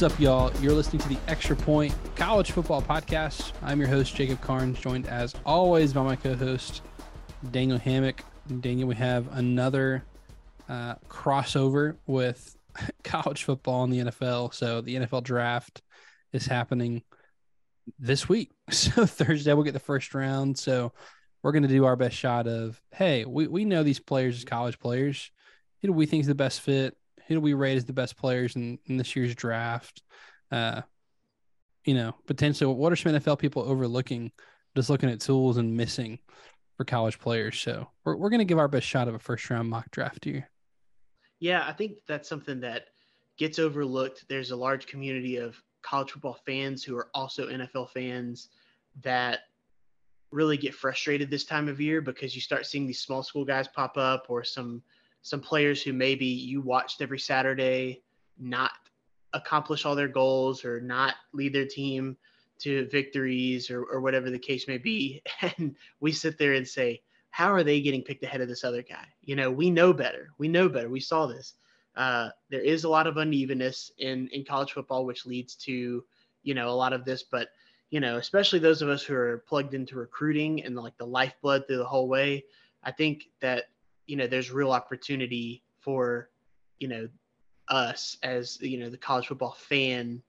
What's up, y'all? You're listening to the Extra Point College Football Podcast. I'm your host, Jacob Karnes, joined as always by my co host, Daniel Hammock. Daniel, we have another uh, crossover with college football and the NFL. So the NFL draft is happening this week. So Thursday, we'll get the first round. So we're going to do our best shot of, hey, we, we know these players as college players. Who do we think is the best fit? Who do we rate as the best players in, in this year's draft? Uh, you know, potentially, what are some NFL people overlooking, just looking at tools and missing for college players? So we're, we're going to give our best shot of a first round mock draft here. Yeah, I think that's something that gets overlooked. There's a large community of college football fans who are also NFL fans that really get frustrated this time of year because you start seeing these small school guys pop up or some some players who maybe you watched every Saturday not accomplish all their goals or not lead their team to victories or, or whatever the case may be. And we sit there and say, how are they getting picked ahead of this other guy? You know, we know better. We know better. We saw this. Uh, there is a lot of unevenness in in college football, which leads to you know a lot of this. But you know, especially those of us who are plugged into recruiting and like the lifeblood through the whole way, I think that you know there's real opportunity for you know us as you know the college football fan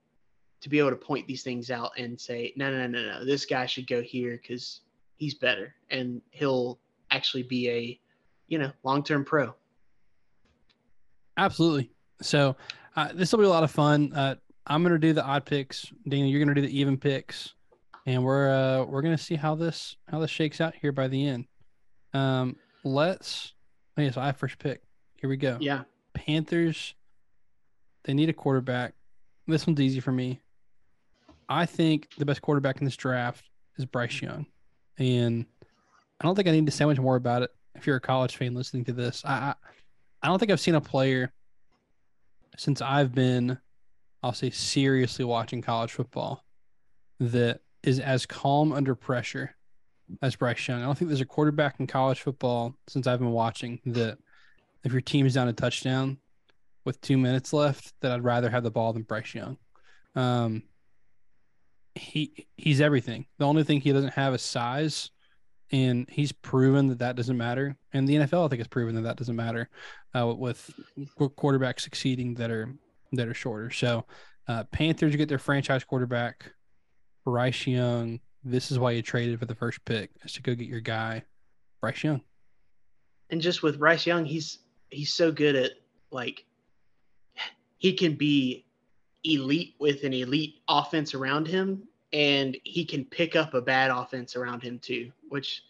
to be able to point these things out and say no no no no no this guy should go here because he's better and he'll actually be a you know long-term pro. Absolutely. So uh, this will be a lot of fun. Uh, i'm going to do the odd picks. Daniel you're going to do the even picks. And we're uh, we're going to see how this how this shakes out here by the end. Um let's okay so i first pick. Here we go. Yeah. Panthers they need a quarterback. This one's easy for me. I think the best quarterback in this draft is bryce young. And I don't think I need to say much more about it. If you're a college fan listening to this, I, I, I don't think I've seen a player since I've been, I'll say, seriously watching college football that is as calm under pressure as Bryce Young. I don't think there's a quarterback in college football since I've been watching that if your team is down a touchdown with two minutes left, that I'd rather have the ball than Bryce Young. Um, he he's everything. The only thing he doesn't have is size and he's proven that that doesn't matter. And the NFL, I think, has proven that that doesn't matter uh, with quarterbacks succeeding that are that are shorter. So, uh, Panthers get their franchise quarterback, Bryce Young. This is why you traded for the first pick is to go get your guy, Bryce Young. And just with Bryce Young, he's he's so good at like he can be elite with an elite offense around him and he can pick up a bad offense around him too, which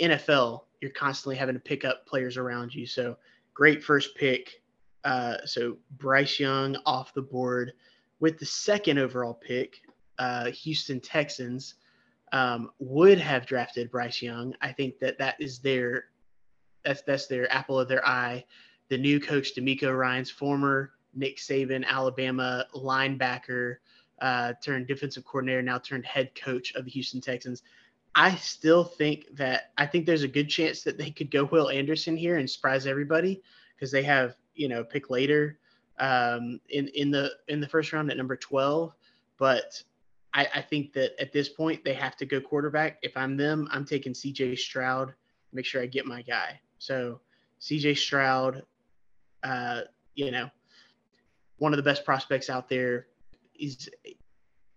NFL, you're constantly having to pick up players around you. So great first pick. Uh, so Bryce Young off the board with the second overall pick. Uh, Houston Texans um, would have drafted Bryce Young. I think that that is their that's that's their apple of their eye. The new coach DeMeco Ryans, former Nick Saban Alabama linebacker uh, turned defensive coordinator, now turned head coach of the Houston Texans. I still think that I think there's a good chance that they could go Will Anderson here and surprise everybody because they have you know pick later um, in in the in the first round at number 12. But I, I think that at this point they have to go quarterback. If I'm them, I'm taking C.J. Stroud. Make sure I get my guy. So C.J. Stroud, uh, you know, one of the best prospects out there he's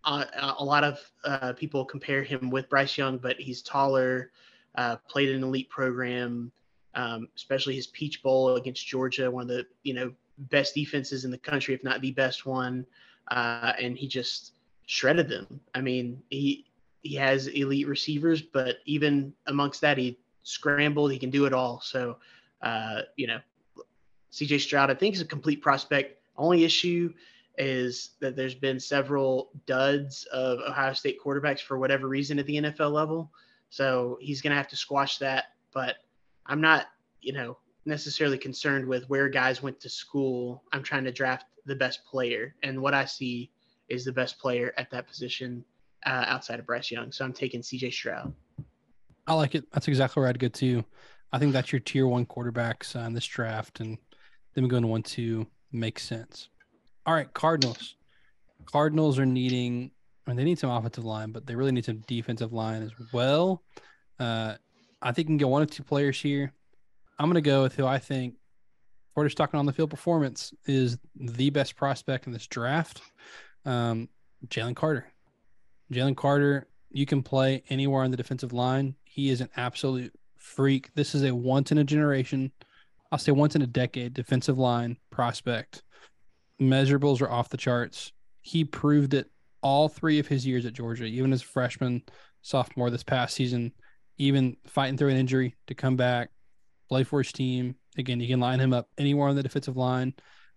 uh, a lot of uh, people compare him with Bryce Young, but he's taller, uh, played an elite program, um, especially his Peach Bowl against Georgia, one of the you know best defenses in the country, if not the best one, uh, and he just shredded them. I mean, he he has elite receivers, but even amongst that, he scrambled. He can do it all. So, uh, you know, C.J. Stroud, I think, is a complete prospect. Only issue is that there's been several duds of Ohio State quarterbacks for whatever reason at the NFL level. So he's going to have to squash that. But I'm not, you know, necessarily concerned with where guys went to school. I'm trying to draft the best player. And what I see is the best player at that position uh, outside of Bryce Young. So I'm taking CJ Stroud. I like it. That's exactly where I'd go too. I think that's your tier one quarterbacks on this draft. And them going to one two makes sense. All right, Cardinals. Cardinals are needing, mean, they need some offensive line, but they really need some defensive line as well. Uh, I think you can get one or two players here. I'm going to go with who I think, just talking on the field performance, is the best prospect in this draft um, Jalen Carter. Jalen Carter, you can play anywhere on the defensive line. He is an absolute freak. This is a once in a generation, I'll say once in a decade defensive line prospect. Measurables are off the charts. He proved it all three of his years at Georgia, even as a freshman, sophomore this past season, even fighting through an injury to come back, play for his team. Again, you can line him up anywhere on the defensive line.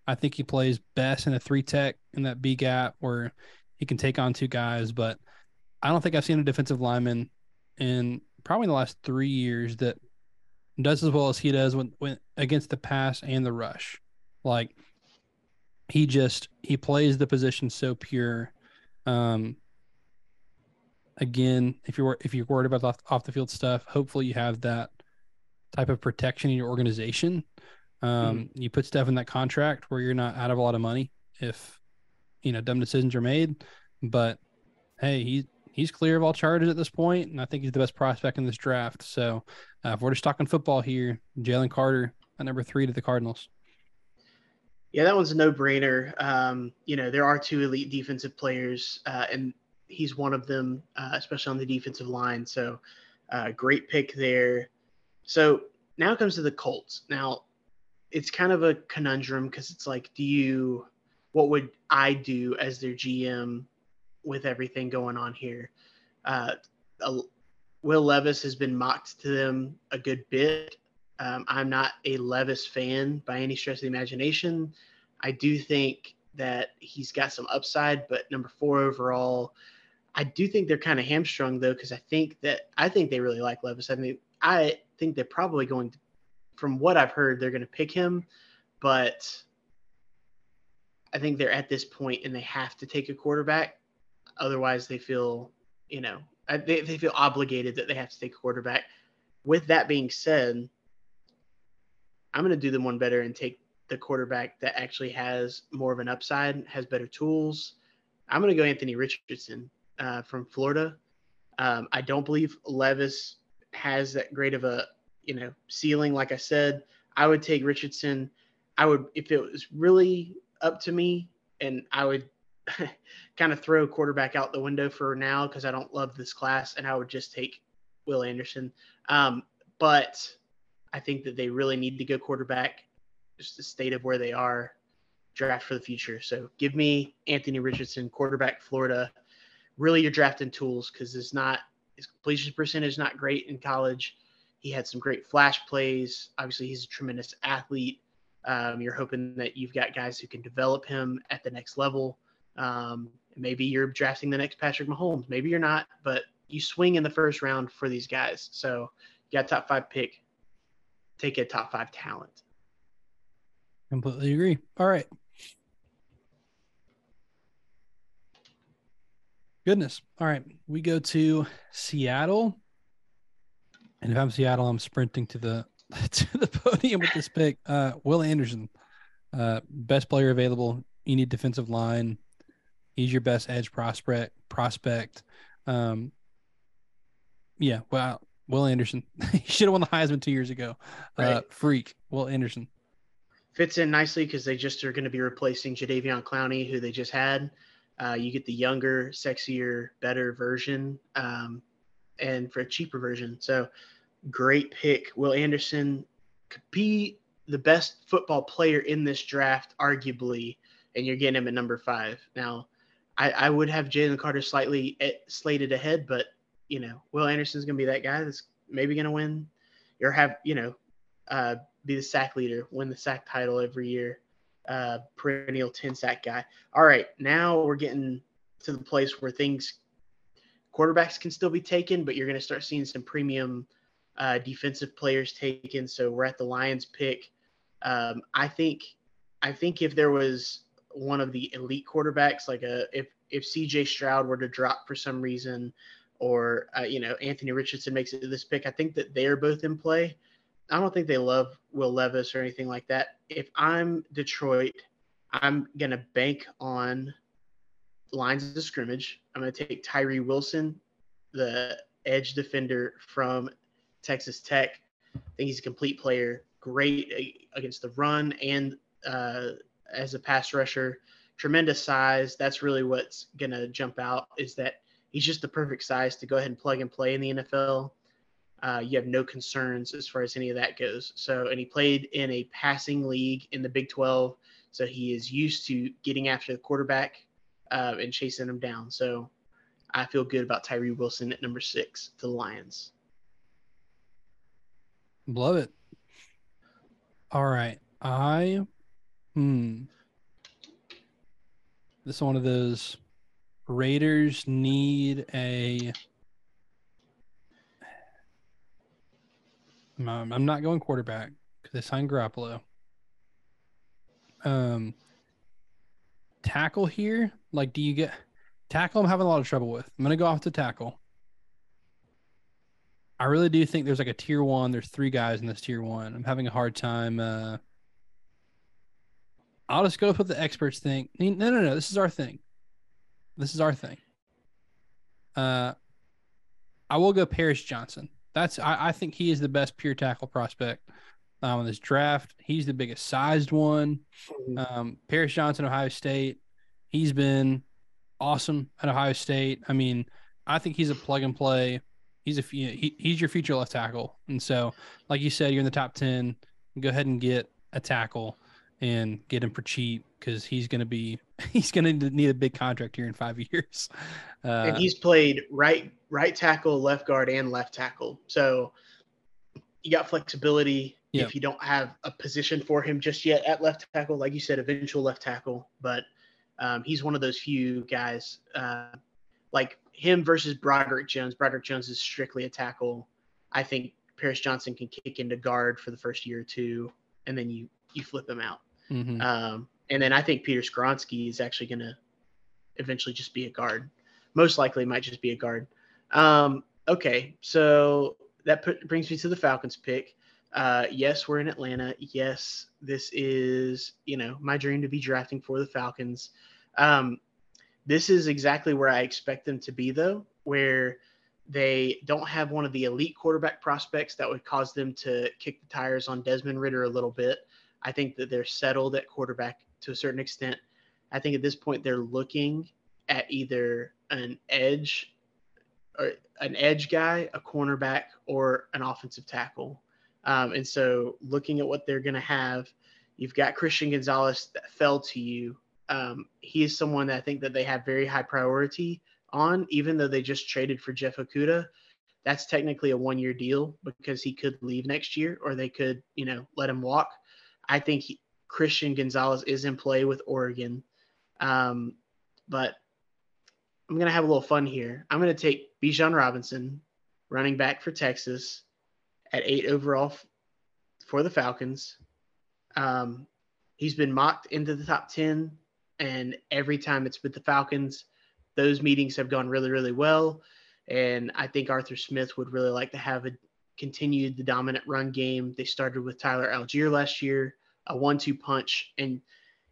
I think he plays best in a three tech in that B gap where he can take on two guys. But I don't think I've seen a defensive lineman in probably the last three years that does as well as he does when, when against the pass and the rush. Like he just he plays the position so pure. Um, again, if you're if you're worried about off, off the field stuff, hopefully you have that type of protection in your organization. Um, mm-hmm. You put stuff in that contract where you're not out of a lot of money if you know dumb decisions are made. But hey, he he's clear of all charges at this point, and I think he's the best prospect in this draft. So uh, if we're just talking football here, Jalen Carter at number three to the Cardinals. Yeah, that one's a no-brainer. Um, you know, there are two elite defensive players, uh, and he's one of them, uh, especially on the defensive line. So, uh, great pick there. So now comes to the Colts. Now, it's kind of a conundrum because it's like, do you, what would I do as their GM with everything going on here? Uh, Will Levis has been mocked to them a good bit. Um, I'm not a Levis fan by any stretch of the imagination. I do think that he's got some upside, but number four overall, I do think they're kind of hamstrung though, because I think that I think they really like Levis. I mean, I think they're probably going to, from what I've heard, they're going to pick him, but I think they're at this point and they have to take a quarterback. Otherwise, they feel, you know, they, they feel obligated that they have to take a quarterback. With that being said, I'm going to do them one better and take the quarterback that actually has more of an upside, has better tools. I'm going to go Anthony Richardson uh, from Florida. Um, I don't believe Levis has that great of a you know ceiling. Like I said, I would take Richardson. I would if it was really up to me, and I would kind of throw quarterback out the window for now because I don't love this class, and I would just take Will Anderson. Um, but I think that they really need to go quarterback, just the state of where they are, draft for the future. So give me Anthony Richardson, quarterback, Florida. Really, you're drafting tools because it's not his completion percentage not great in college. He had some great flash plays. Obviously, he's a tremendous athlete. Um, you're hoping that you've got guys who can develop him at the next level. Um, maybe you're drafting the next Patrick Mahomes. Maybe you're not, but you swing in the first round for these guys. So you got top five pick take a top five talent. Completely agree. All right. Goodness. All right. We go to Seattle. And if I'm Seattle, I'm sprinting to the to the podium with this pick. Uh, Will Anderson, uh, best player available. You need defensive line. He's your best edge prospect. Prospect. Um, yeah. Well, Will Anderson. he should have won the Heisman two years ago. Uh, right. Uh, freak. Will Anderson. Fits in nicely because they just are going to be replacing Jadeveon Clowney, who they just had. Uh, you get the younger, sexier, better version, um, and for a cheaper version. So, great pick. Will Anderson could be the best football player in this draft, arguably, and you're getting him at number five. Now, I, I would have Jalen Carter slightly at, eh, slated ahead, but you know, Will Anderson's going to be that guy that's maybe going to win or have, you know, uh, be the sack leader, win the sack title every year, uh, perennial 10 sack guy. All right, now we're getting to the place where things, quarterbacks can still be taken, but you're going to start seeing some premium uh, defensive players taken. So we're at the Lions pick. Um, I think, I think if there was one of the elite quarterbacks, like a if if CJ Stroud were to drop for some reason, or uh, you know Anthony Richardson makes it to this pick. I think that they are both in play. I don't think they love Will Levis or anything like that. If I'm Detroit, I'm gonna bank on lines of scrimmage. I'm going to take Tyree Wilson, the edge defender from Texas Tech. I think he's a complete player, great against the run and uh, as a pass rusher. Tremendous size. That's really what's going to jump out is that he's just the perfect size to go ahead and plug and play in the NFL. Uh, you have no concerns as far as any of that goes. So, and he played in a passing league in the Big 12. So he is used to getting after the quarterback uh, and chasing him down. So I feel good about Tyree Wilson at number six to the Lions. Love it. All right. I, hmm. This is one of those Raiders need a. I'm not going quarterback because they signed Garoppolo. Um, tackle here, like, do you get tackle? I'm having a lot of trouble with. I'm gonna go off to tackle. I really do think there's like a tier one. There's three guys in this tier one. I'm having a hard time. Uh, I'll just go with what the experts think. No, no, no. This is our thing. This is our thing. Uh, I will go Paris Johnson. That's I, I think he is the best pure tackle prospect um, in this draft. He's the biggest sized one. Mm-hmm. Um, Paris Johnson, Ohio State. He's been awesome at Ohio State. I mean, I think he's a plug and play. He's a he, he's your future left tackle, and so like you said, you're in the top ten. Go ahead and get a tackle and get him for cheap because he's going to be he's going to need a big contract here in five years. Uh, and he's played right right tackle, left guard, and left tackle. So you got flexibility yep. if you don't have a position for him just yet at left tackle, like you said, eventual left tackle. But um, he's one of those few guys uh, like him versus Broderick Jones. Broderick Jones is strictly a tackle. I think Paris Johnson can kick into guard for the first year or two, and then you you flip him out. Mm-hmm. Um, and then I think Peter Skoronski is actually going to eventually just be a guard. Most likely, might just be a guard. Um, okay, so that put, brings me to the Falcons pick. Uh, yes, we're in Atlanta. Yes, this is you know my dream to be drafting for the Falcons. Um, this is exactly where I expect them to be, though, where they don't have one of the elite quarterback prospects that would cause them to kick the tires on Desmond Ridder a little bit. I think that they're settled at quarterback to a certain extent. I think at this point they're looking at either an edge or an edge guy, a cornerback, or an offensive tackle. Um, and so looking at what they're going to have, you've got Christian Gonzalez that fell to you. Um, he is someone that I think that they have very high priority on, even though they just traded for Jeff Okudah. That's technically a one-year deal because he could leave next year, or they could, you know, let him walk. I think he, Christian Gonzalez is in play with Oregon. Um, but I'm going to have a little fun here. I'm going to take Bijan Robinson, running back for Texas, at eight overall f- for the Falcons. Um, he's been mocked into the top 10, and every time it's with the Falcons, those meetings have gone really, really well. And I think Arthur Smith would really like to have a continued the dominant run game. They started with Tyler Allgeier last year a one-two punch, and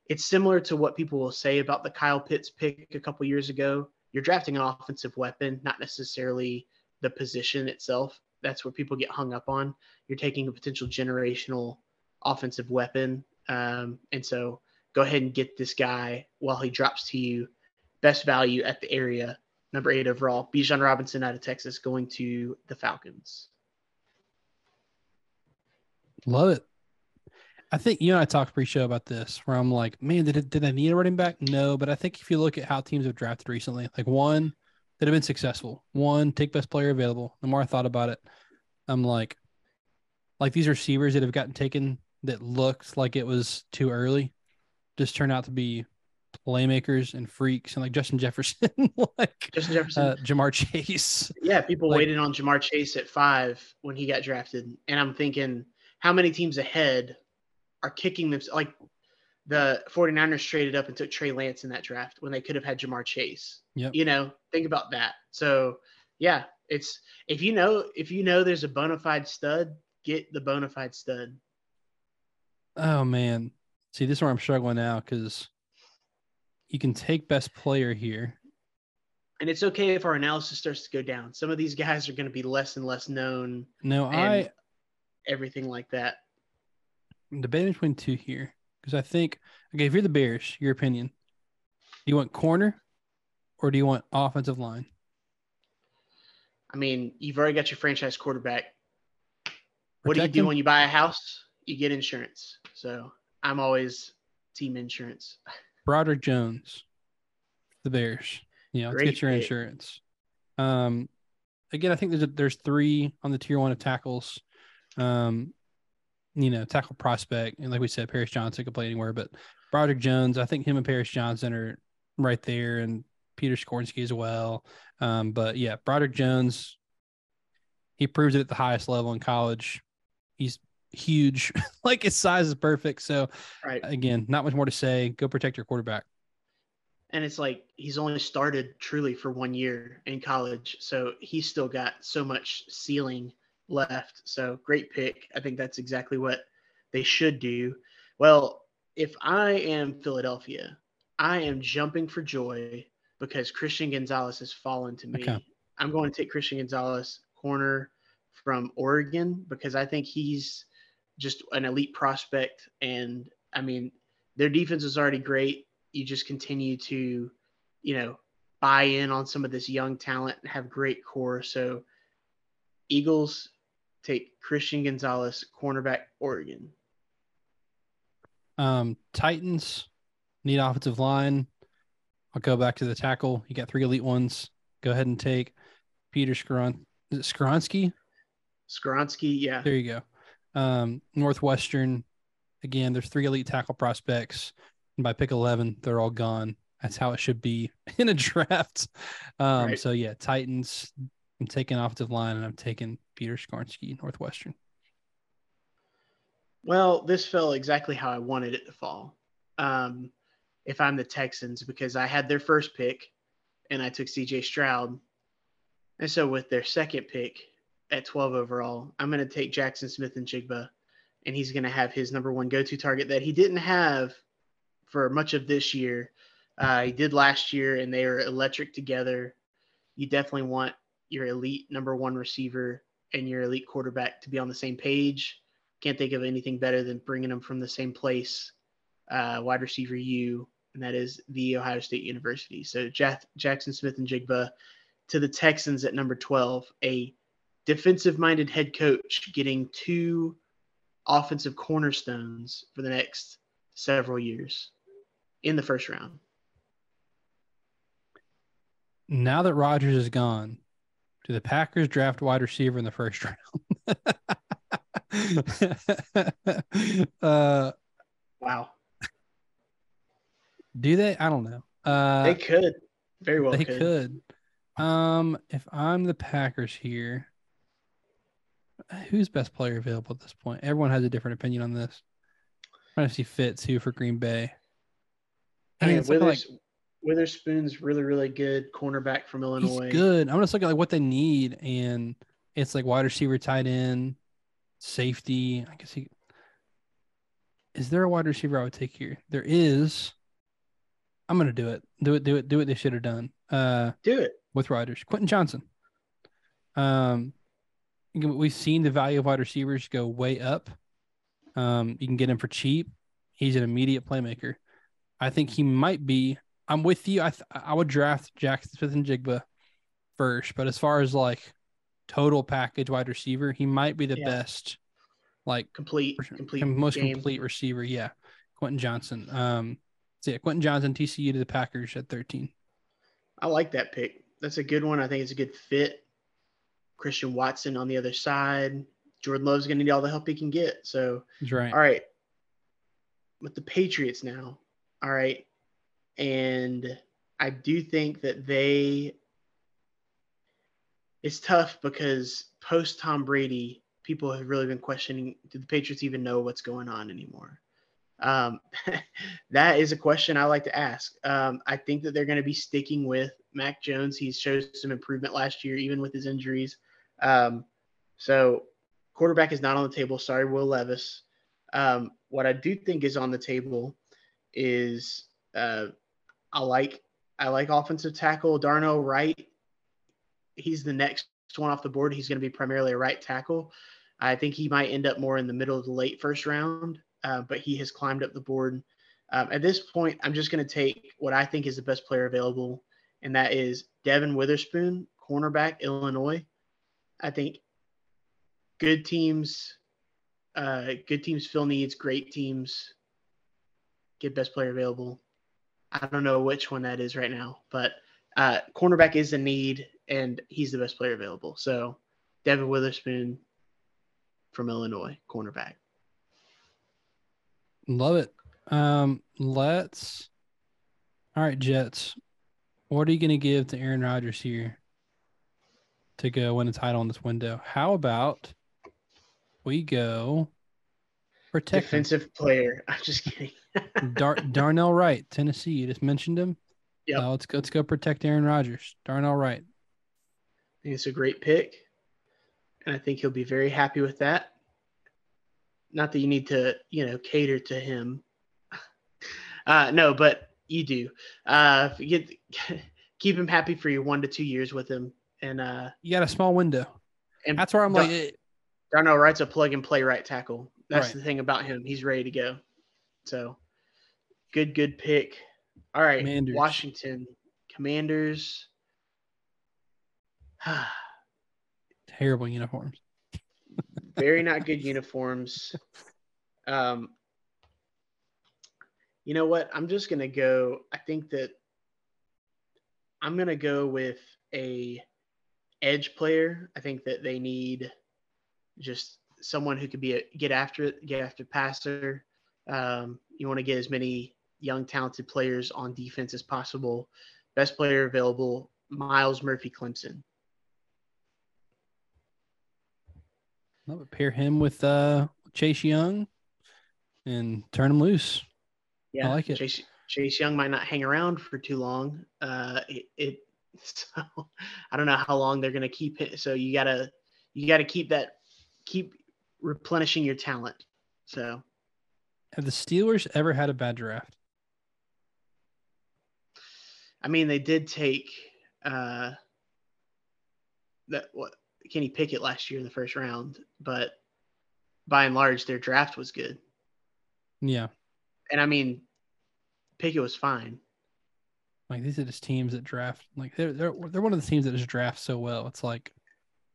it's similar to what people will say about the Kyle Pitts pick a couple years ago. You're drafting an offensive weapon, not necessarily the position itself. That's where people get hung up on. You're taking a potential generational offensive weapon, um, and so go ahead and get this guy while he drops to you. Best value at the area, number eight overall. Bijan Robinson out of Texas going to the Falcons. Love it. I think you and I talked pre-show about this, where I'm like, man, did did I need a running back? No, but I think if you look at how teams have drafted recently, like one that have been successful, one take best player available. The more I thought about it, I'm like, like these receivers that have gotten taken that looked like it was too early, just turn out to be playmakers and freaks, and like Justin Jefferson, like Justin Jefferson, uh, Ja'Marr Chase. Yeah, people like, waited on Ja'Marr Chase at five when he got drafted, and I'm thinking, how many teams ahead are kicking them like the 49ers traded up and took Trey Lance in that draft when they could have had Ja'Marr Chase. Yep. You know, think about that. So yeah, it's if you know if you know there's a bona fide stud, get the bona fide stud. Oh man. See, this is where I'm struggling now because you can take best player here. And it's okay if our analysis starts to go down. Some of these guys are going to be less and less known. No, I everything like that. I'm debating between two here because I think okay, if you're the Bears, your opinion, do you want corner or do you want offensive line? I mean, you've already got your franchise quarterback. What do you do when you buy a house? You get insurance. So I'm always team insurance. Broderick Jones, the Bears. Yeah, let's get your pick. insurance. Um, again, I think there's a, there's three on the tier one of tackles. Um, you know, tackle prospect, and like we said, Paris Johnson could play anywhere, but Broderick Jones, I think him and Paris Johnson are right there, and Peter Skoronski as well. Um, but yeah, Broderick Jones, he proves it at the highest level in college. He's huge, like his size is perfect. So, right. again, not much more to say. Go protect your quarterback. And it's like he's only started truly for one year in college, so he's still got so much ceiling left. So great pick. I think that's exactly what they should do. Well, if I am Philadelphia, I am jumping for joy because Christian Gonzalez has fallen to me. Okay. I'm going to take Christian Gonzalez corner from Oregon because I think he's just an elite prospect. And I mean, their defense is already great. You just continue to, you know, buy in on some of this young talent and have great core. So Eagles take Christian Gonzalez, cornerback, Oregon. Um, Titans need offensive line. I'll go back to the tackle. You got three elite ones. Go ahead and take Peter it Skoronski? Skoronski, yeah. There you go. Um, Northwestern. Again, there's three elite tackle prospects. And by pick 11, they're all gone. That's how it should be in a draft. Um, right. So, yeah, Titans. I'm taking offensive line and I'm taking Peter Skoronski, Northwestern. Well, this fell exactly how I wanted it to fall. Um, if I'm the Texans, because I had their first pick and I took CJ Stroud. And so with their second pick at 12 overall, I'm going to take Jaxon Smith-Njigba, and he's going to have his number one go to target that he didn't have for much of this year. Uh, he did last year, and they are electric together. You definitely want your elite number one receiver and your elite quarterback to be on the same page. Can't think of anything better than bringing them from the same place. Uh, wide receiver U, and that is the Ohio State University. So Jack, Jaxon Smith-Njigba to the Texans at number 12, a defensive minded head coach getting two offensive cornerstones for the next several years in the first round. Now that Rodgers is gone, do the Packers draft wide receiver in the first round? uh, wow. Do they? I don't know. Uh, they could very well. They could. could. Um, if I'm the Packers here, who's best player available at this point? Everyone has a different opinion on this. I'm trying to see Fitz who for Green Bay. I mean, Withers, like, Witherspoon's really, really good cornerback from Illinois. He's good. I'm just looking at like what they need, and it's like wide receiver, tight end, safety. I guess he. Is there a wide receiver I would take here? There is. I'm gonna do it. Do it. Do it. Do what they should have done. Uh, do it with Riders. Quentin Johnston. Um, we've seen the value of wide receivers go way up. Um, you can get him for cheap. He's an immediate playmaker. I think he might be. I'm with you. I th- I would draft Jaxon Smith-Njigba first, but as far as like total package wide receiver, he might be the yeah. best. Like complete, complete, most game. complete receiver. Yeah, Quentin Johnston. Um, so yeah, Quentin Johnston, TCU to the Packers at 13. I like that pick. That's a good one. I think it's a good fit. Christian Watson on the other side. Jordan Love's going to need all the help he can get. So, That's right. All right. With the Patriots now. All right. And I do think that they, it's tough because post Tom Brady, people have really been questioning do the Patriots even know what's going on anymore? Um, that is a question I like to ask. Um, I think that they're going to be sticking with Mac Jones. He showed some improvement last year, even with his injuries. Um, so, quarterback is not on the table. Sorry, Will Levis. Um, what I do think is on the table is uh, I like I like offensive tackle Darnell Wright. He's the next one off the board. He's going to be primarily a right tackle. I think he might end up more in the middle of the late first round, uh, but he has climbed up the board. Um, at this point, I'm just going to take what I think is the best player available, and that is Devin Witherspoon, cornerback, Illinois. I think good teams, uh, good teams fill needs, great teams get best player available. I don't know which one that is right now, but uh, cornerback is a need, and he's the best player available. So Devin Witherspoon from Illinois, cornerback. Love it. Um, let's. All right, Jets. What are you going to give to Aaron Rodgers here to go win a title in this window? How about we go protect defensive him. player? I'm just kidding. Dar- Darnell Wright, Tennessee. You just mentioned him. Yeah. Uh, let's go. Let's go protect Aaron Rodgers. Darnell Wright. I think it's a great pick, and I think he'll be very happy with that. Not that you need to, you know, cater to him. Uh, no, but you do. Uh, get keep him happy for your one to two years with him, and uh, you got a small window. And that's where I'm Dar- like, Darnell Wright's a plug and play right tackle. That's right. the thing about him. He's ready to go. So good, good pick. All right, Commanders. Washington Commanders. Terrible uniforms. Very not good uniforms. Um, you know what? I'm just gonna go. I think that I'm gonna go with a edge player. I think that they need just someone who could be a get after it, get after passer. Um, you want to get as many young talented players on defense as possible. Best player available, Myles Murphy Clemson. I would pair him with uh, Chase Young and turn him loose. Yeah, I like it. Chase, Chase Young might not hang around for too long. Uh, it, it so I don't know how long they're going to keep it. So you gotta you gotta keep that keep replenishing your talent. So have the Steelers ever had a bad draft? I mean, they did take uh, that what Kenny Pickett last year in the first round, but by and large, their draft was good. Yeah, and I mean, Pickett was fine. Like these are just teams that draft. Like they're they're they're one of the teams that just draft so well. It's like,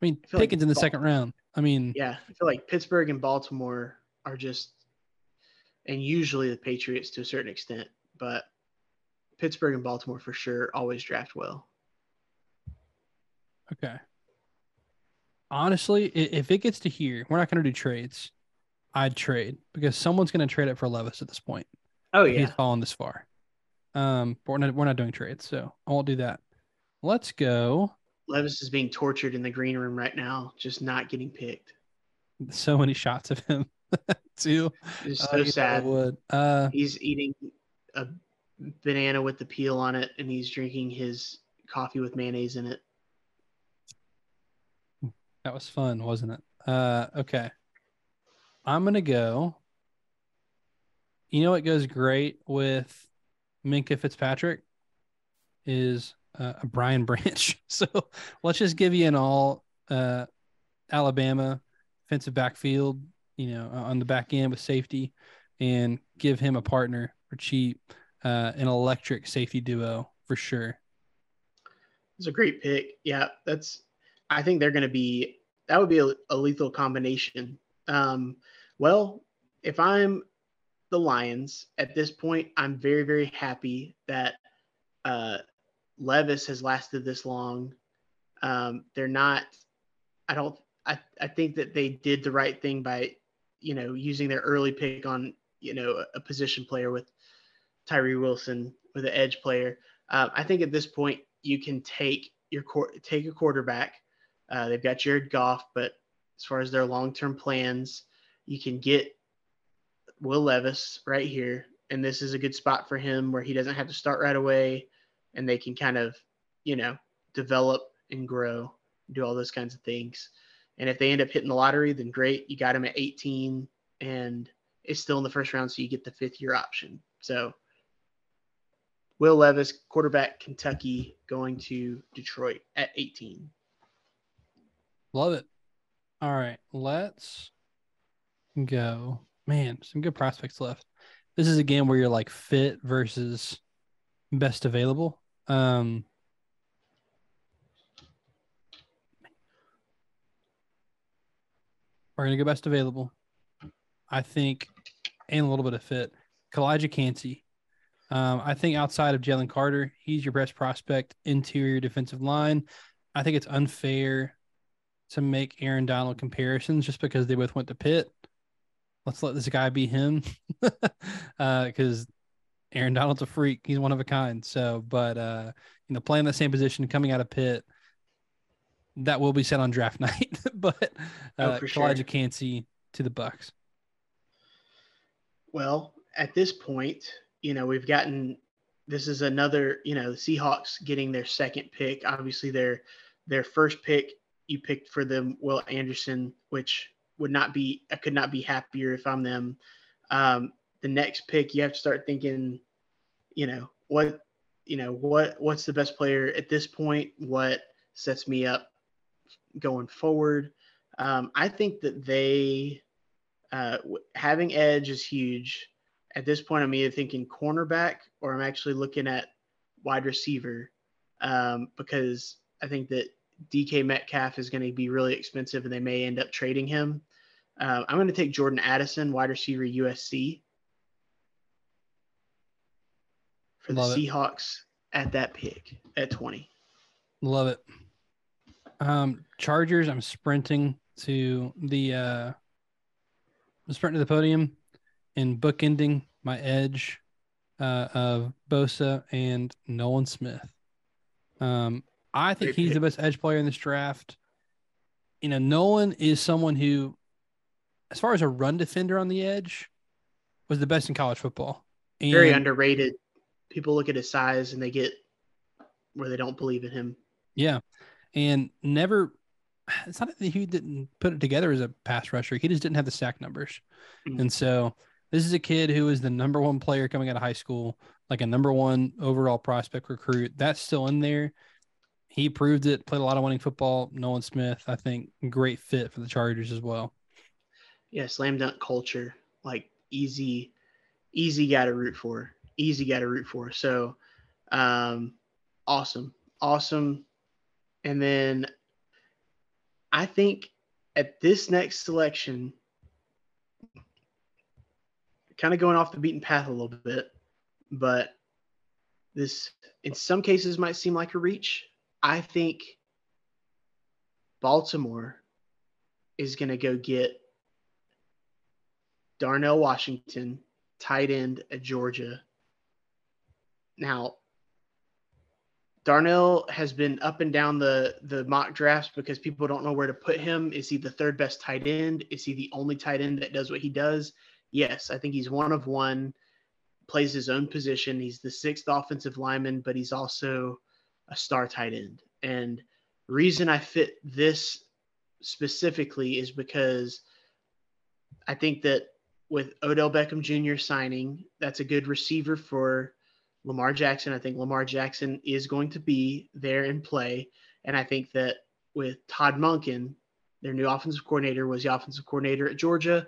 I mean, I Pickens like in the second round. I mean, yeah, I feel like Pittsburgh and Baltimore are just, and usually the Patriots to a certain extent, but Pittsburgh and Baltimore for sure always draft well. Okay. Honestly, if it gets to here, we're not going to do trades. I'd trade because someone's going to trade it for Levis at this point. Oh yeah, he's fallen this far. Um, but we're not we're not doing trades, so I won't do that. Let's go. Levis is being tortured in the green room right now, just not getting picked. So many shots of him too. It's so uh, sad. Would. Uh, he's eating a banana with the peel on it, and he's drinking his coffee with mayonnaise in it. That was fun, wasn't it? Uh, okay. I'm gonna go. You know what goes great with Minkah Fitzpatrick is uh, a Brian Branch. So let's just give you an all uh, Alabama defensive backfield, you know, on the back end with safety, and give him a partner for cheap, uh, an electric safety duo for sure. It's a great pick. Yeah, that's. I think they're going to be. That would be a, a lethal combination. Um, well, if I'm the Lions at this point, I'm very, very happy that uh, Levis has lasted this long. Um, they're not, I don't, I, I think that they did the right thing by, you know, using their early pick on, you know, a position player with Tyree Wilson with an edge player. Uh, I think at this point you can take your take a quarterback. Uh, they've got Jared Goff, but as far as their long term plans, you can get Will Levis right here, and this is a good spot for him where he doesn't have to start right away, and they can kind of, you know, develop and grow, do all those kinds of things. And if they end up hitting the lottery, then great, you got him at 18, and it's still in the first round, so you get the fifth year option. So Will Levis, quarterback, Kentucky, going to Detroit at 18. Love it. All right, let's go. Man, some good prospects left. This is a game where you're like fit versus best available. Um, we're gonna go best available. I think, and a little bit of fit. Calijah Kancey. Um, I think outside of Jalen Carter, he's your best prospect interior defensive line. I think it's unfair to make Aaron Donald comparisons just because they both went to Pitt. Let's let this guy be him because uh, Aaron Donald's a freak. He's one of a kind. So, but uh, you know, playing the same position, coming out of Pitt, that will be set on draft night. but oh, uh, oh, sure. Kancey to the Bucks. Well, at this point, you know, we've gotten this is another, you know, the Seahawks getting their second pick. Obviously, their their first pick you picked for them, Will Anderson, which would not be I could not be happier if I'm them. Um, the next pick, you have to start thinking, you know, what you know, what what's the best player at this point? What sets me up going forward? Um, I think that they uh, having edge is huge at this point, I'm either thinking cornerback or I'm actually looking at wide receiver um, because I think that DK Metcalf is going to be really expensive and they may end up trading him. Uh, I'm going to take Jordan Addison, wide receiver USC, for Love the Seahawks at that pick at 20. Love it. Um, Chargers, I'm sprinting to the uh, I'm sprinting to the podium and bookending my edge uh, of Bosa and Nolan Smith. Um, I think he's the best edge player in this draft. You know, Nolan is someone who, as far as a run defender on the edge, was the best in college football. And, Very underrated. People look at his size and they get where they don't believe in him. Yeah. And never, it's not that he didn't put it together as a pass rusher. He just didn't have the sack numbers. Mm-hmm. And so this is a kid who is the number one player coming out of high school, like a number one overall prospect recruit. That's still in there. He proved it, played a lot of winning football. Nolan Smith, I think, great fit for the Chargers as well. Yeah, slam dunk culture, like easy, easy guy to root for. Easy guy to root for. So um awesome. Awesome. And then I think at this next selection, kind of going off the beaten path a little bit, but this in some cases might seem like a reach. I think Baltimore is going to go get Darnell Washington, tight end at Georgia. Now, Darnell has been up and down the the mock drafts because people don't know where to put him. Is he the third best tight end? Is he the only tight end that does what he does? yes, I think he's one of one, plays his own position. He's the sixth offensive lineman, but he's also a star tight end. And reason I fit this specifically is because I think that with Odell Beckham Jr. signing, that's a good receiver for Lamar Jackson. I think Lamar Jackson is going to be there in play. And I think that with Todd Monken, their new offensive coordinator was the offensive coordinator at Georgia.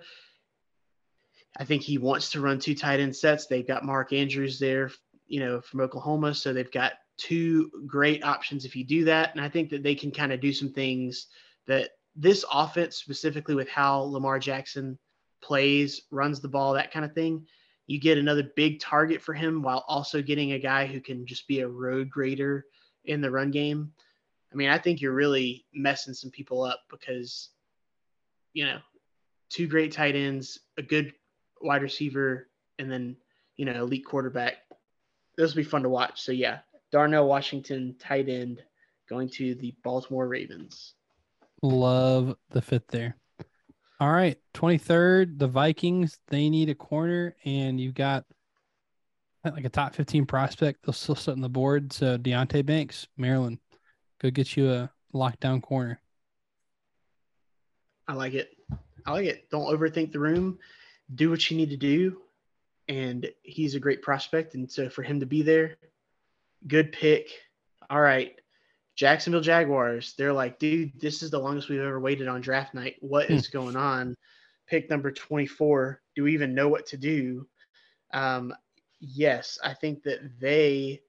I think he wants to run two tight end sets. They've got Mark Andrews there, you know, from Oklahoma. So they've got two great options if you do that. And I think that they can kind of do some things that this offense, specifically with how Lamar Jackson plays, runs the ball, that kind of thing, you get another big target for him while also getting a guy who can just be a road grader in the run game. I mean, I think you're really messing some people up because, you know, two great tight ends, a good wide receiver, and then you know elite quarterback. This will be fun to watch. So yeah, Darnell Washington, tight end, going to the Baltimore Ravens. Love the fit there. All right, twenty third, the Vikings. They need a corner, and you've got like a top fifteen prospect. They'll still sit on the board. So Deonte Banks, Maryland, go get you a lockdown corner. I like it. I like it. Don't overthink the room do what you need to do. And he's a great prospect. And so for him to be there, good pick. All right. Jacksonville Jaguars. They're like, dude, this is the longest we've ever waited on draft night. What is going on? Pick number 24. Do we even know what to do? Um, yes, I think that they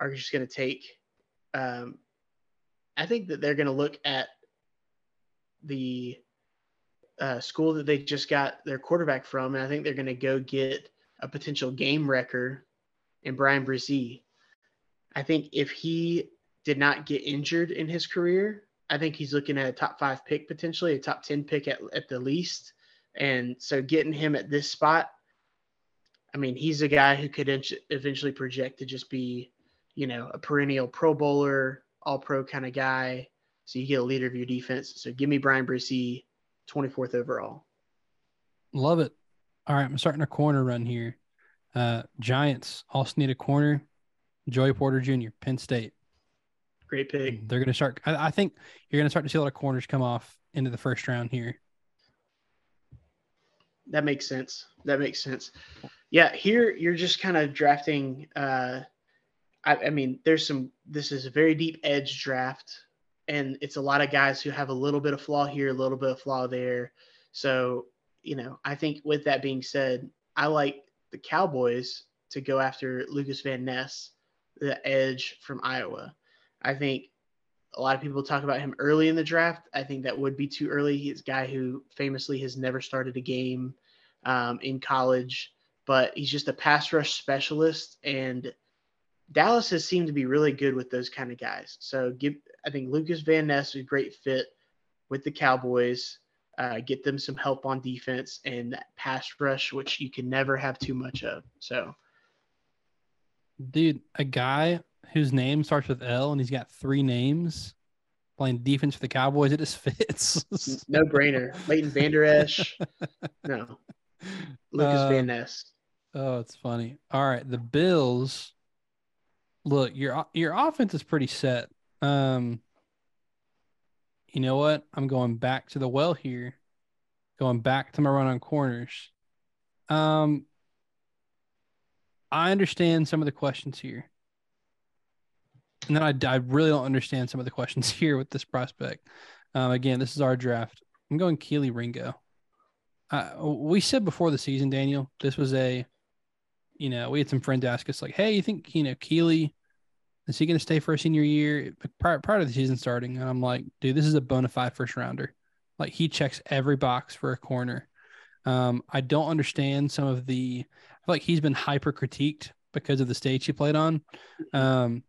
are just going to take. Um, I think that they're going to look at the uh, school that they just got their quarterback from, and I think they're going to go get a potential game wrecker in Bryan Bresee. I think if he did not get injured in his career, I think he's looking at a top five pick potentially, a top 10 pick at, at the least. And so getting him at this spot, I mean, he's a guy who could eventually project to just be, you know, a perennial pro bowler, all pro kind of guy. So you get a leader of your defense. So give me Bryan Bresee, 24th overall. Love it. All right, I'm starting a corner run here. Uh, Giants also need a corner. Joey Porter Jr., Penn State. Great pick. They're going to start. I, I think you're going to start to see a lot of corners come off into the first round here. That makes sense. That makes sense. Yeah, here you're just kind of drafting. Uh, I, I mean, there's some. This is a very deep edge draft, and it's a lot of guys who have a little bit of flaw here, a little bit of flaw there. So, you know, I think with that being said, I like the Cowboys to go after Lucas Van Ness, the edge from Iowa. I think a lot of people talk about him early in the draft. I think that would be too early. He's a guy who famously has never started a game um, in college, but he's just a pass rush specialist. And Dallas has seemed to be really good with those kind of guys. So give, I think Lucas Van Ness is a great fit with the Cowboys. Uh, get them some help on defense and that pass rush, which you can never have too much of. So, dude, a guy whose name starts with L and he's got three names playing defense for the Cowboys, it just fits. no brainer. Leighton Vander Esch. No. Lucas uh, Van Ness. Oh, it's funny. All right. The Bills. Look, your your offense is pretty set. Um you know what? I'm going back to the well here. Going back to my run on corners. Um I understand some of the questions here. And then I, I really don't understand some of the questions here with this prospect. Um, again, this is our draft. I'm going Kelee Ringo. Uh, we said before the season, Daniel, this was a, you know, we had some friends ask us like, "Hey, you think you know Kelee, is he going to stay for a senior year prior, prior to the season starting?" And I'm like, "Dude, this is a bona fide first rounder. Like he checks every box for a corner." Um, I don't understand some of the. Feel like he's been hyper critiqued because of the stage he played on. Um,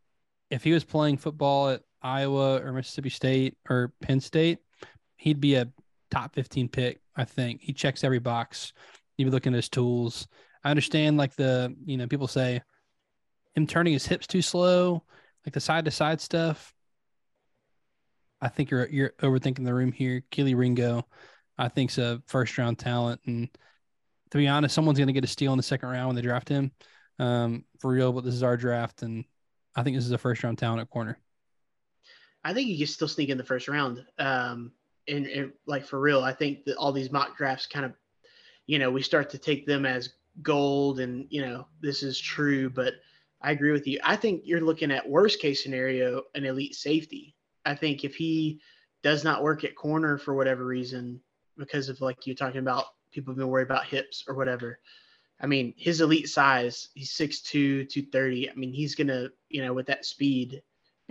if he was playing football at Iowa or Mississippi State or Penn State, he'd be a top 15 pick. I think he checks every box. You'd be looking at his tools. I understand, like the you know people say him turning his hips too slow, like the side to side stuff. I think you're you're overthinking the room here. Kelee Ringo, I think's a first round talent, and to be honest, someone's going to get a steal in the second round when they draft him, um, for real. But this is our draft, and I think this is a first round talent at corner. I think you can still sneak in the first round. Um, and, and like for real, I think that all these mock drafts kind of, you know, we start to take them as gold and, you know, this is true. But I agree with you. I think you're looking at worst case scenario, an elite safety. I think if he does not work at corner for whatever reason, because of like you're talking about people have been worried about hips or whatever, I mean, his elite size, he's 6'2, 230. I mean, he's going to, you know, with that speed,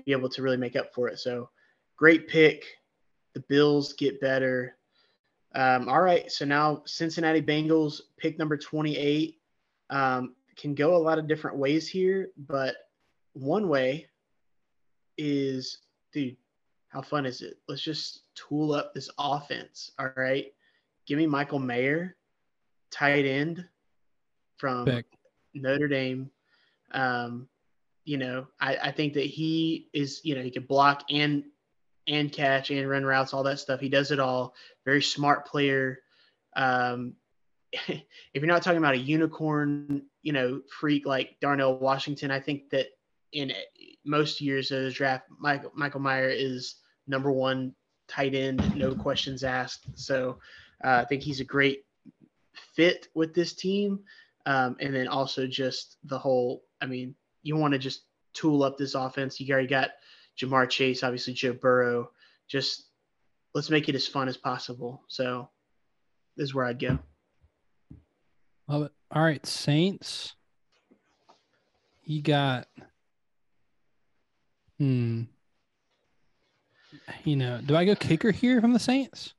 be able to really make up for it. So great pick. The Bills get better. Um, all right. So now Cincinnati Bengals, pick number 28, um, can go a lot of different ways here. But one way is, dude, how fun is it? Let's just tool up this offense. All right. Give me Michael Mayer, tight end from. Notre Dame. Um, you know, I, I think that he is, you know, he can block and and catch and run routes, all that stuff. He does it all. Very smart player. Um, if you're not talking about a unicorn, you know, freak like Darnell Washington, I think that in most years of the draft, Michael Michael Mayer is number one tight end, no questions asked. So uh, I think he's a great fit with this team. Um, and then also just the whole, I mean, you want to just tool up this offense. You already got Ja'Marr Chase, obviously Joe Burrow. Just let's make it as fun as possible. So this is where I'd go. Love it. All right, Saints. You got hmm. You know, do I go kicker here from the Saints?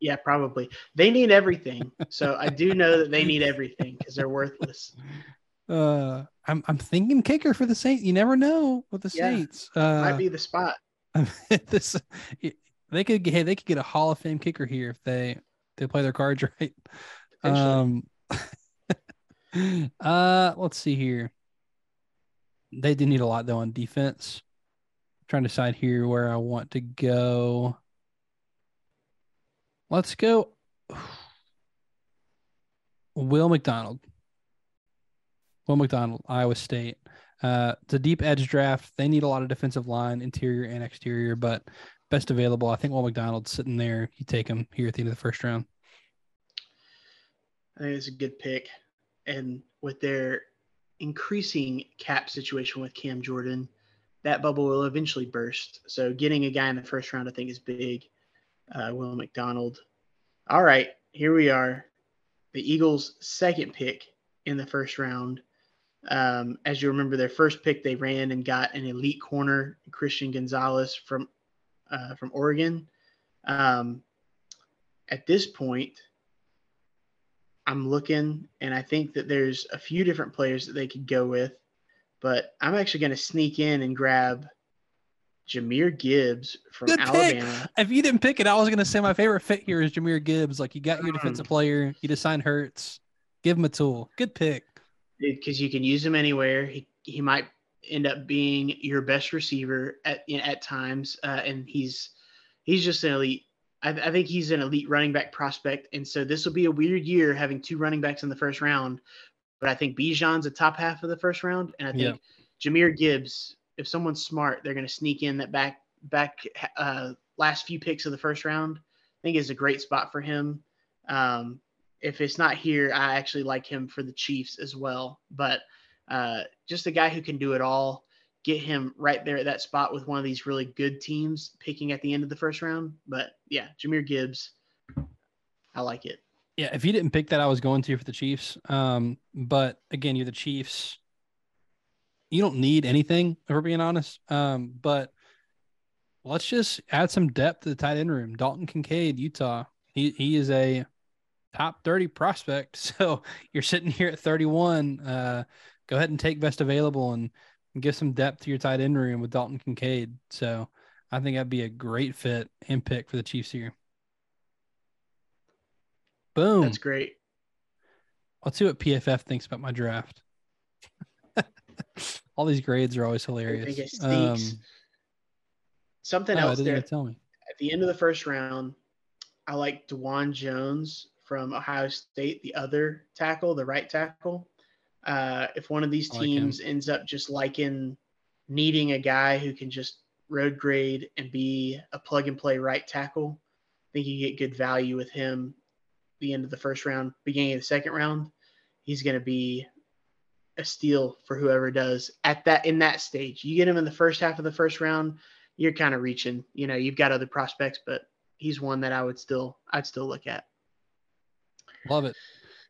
Yeah, probably. They need everything. So I do know that they need everything because they're worthless. Uh, I'm I'm thinking kicker for the Saints. You never know with the yeah, Saints. Uh, might be the spot. this they could hey they could get a Hall of Fame kicker here if they they play their cards right. Um, uh, let's see here. They do need a lot though on defense. I'm trying to decide here where I want to go. Let's go. Will McDonald. Will McDonald, Iowa State. Uh, it's a deep edge draft. They need a lot of defensive line, interior and exterior, but best available. I think Will McDonald's sitting there. You take him here at the end of the first round. I think it's a good pick. And with their increasing cap situation with Cam Jordan, that bubble will eventually burst. So getting a guy in the first round, I think, is big. Uh, Will McDonald. All right, here we are. The Eagles' second pick in the first round. Um, as you remember, their first pick, they ran and got an elite corner, Christian Gonzalez from uh, from Oregon. Um, at this point, I'm looking, and I think that there's a few different players that they could go with, but I'm actually going to sneak in and grab Jahmyr Gibbs from Good Alabama. Pick. If you didn't pick it, I was going to say my favorite fit here is Jahmyr Gibbs. Like you got your defensive player, you just signed Hurts, give him a tool. Good pick. Because you can use him anywhere. He he might end up being your best receiver at at times, uh, and he's he's just an elite. I, I, think he's an elite running back prospect, and so this will be a weird year having two running backs in the first round. But I think Bijan's a top half of the first round, and I think yeah. Jahmyr Gibbs, if someone's smart, they're going to sneak in that back back uh, last few picks of the first round. I think is a great spot for him. Um, if it's not here, I actually like him for the Chiefs as well. But uh, just a guy who can do it all. Get him right there at that spot with one of these really good teams picking at the end of the first round. But yeah, Jahmyr Gibbs, I like it. Yeah, if you didn't pick that, I was going to for the Chiefs. Um, but again, you're the Chiefs. You don't need anything, if we're being honest. Um, but let's just add some depth to the tight end room. Dalton Kincaid, Utah. He he is a top 30 prospect. So you're sitting here at 31. Uh, go ahead and take best available and, and give some depth to your tight end room with Dalton Kincaid. So I think that'd be a great fit and pick for the Chiefs here. Boom. That's great. Let's see what PFF thinks about my draft. All these grades are always hilarious. Um, Something else there. Tell me. At the end of the first round, I like Dawand Jones from Ohio State, the other tackle, the right tackle. Uh, if one of these teams like ends up just liking needing a guy who can just road grade and be a plug and play right tackle, I think you get good value with him. The end of the first round, beginning of the second round, he's going to be a steal for whoever does at that in that stage. You get him in the first half of the first round, you're kind of reaching. You know, you've got other prospects, but he's one that I would still I'd still look at. Love it.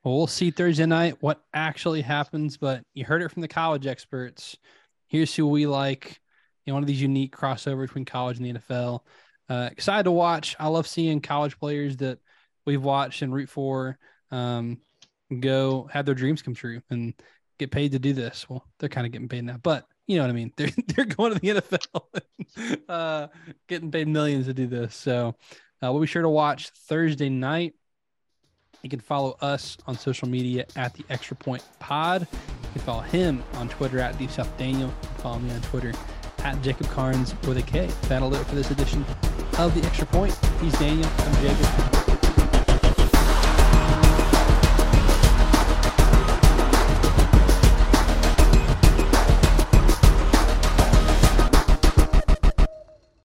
Well, we'll see Thursday night what actually happens, but you heard it from the college experts. Here's who we like. You know, one of these unique crossover between college and the NFL. Uh, excited to watch. I love seeing college players that we've watched and root for um, go have their dreams come true and get paid to do this. Well, they're kind of getting paid now, but you know what I mean. They're they're going to the NFL, and, uh, getting paid millions to do this. So uh, we'll be sure to watch Thursday night. You can follow us on social media at the Extra Point Pod. You can follow him on Twitter at Deep South Daniel. You can Follow me on Twitter at Jacob Karnes with a K. That'll do it for this edition of the Extra Point. He's Daniel. I'm Jacob.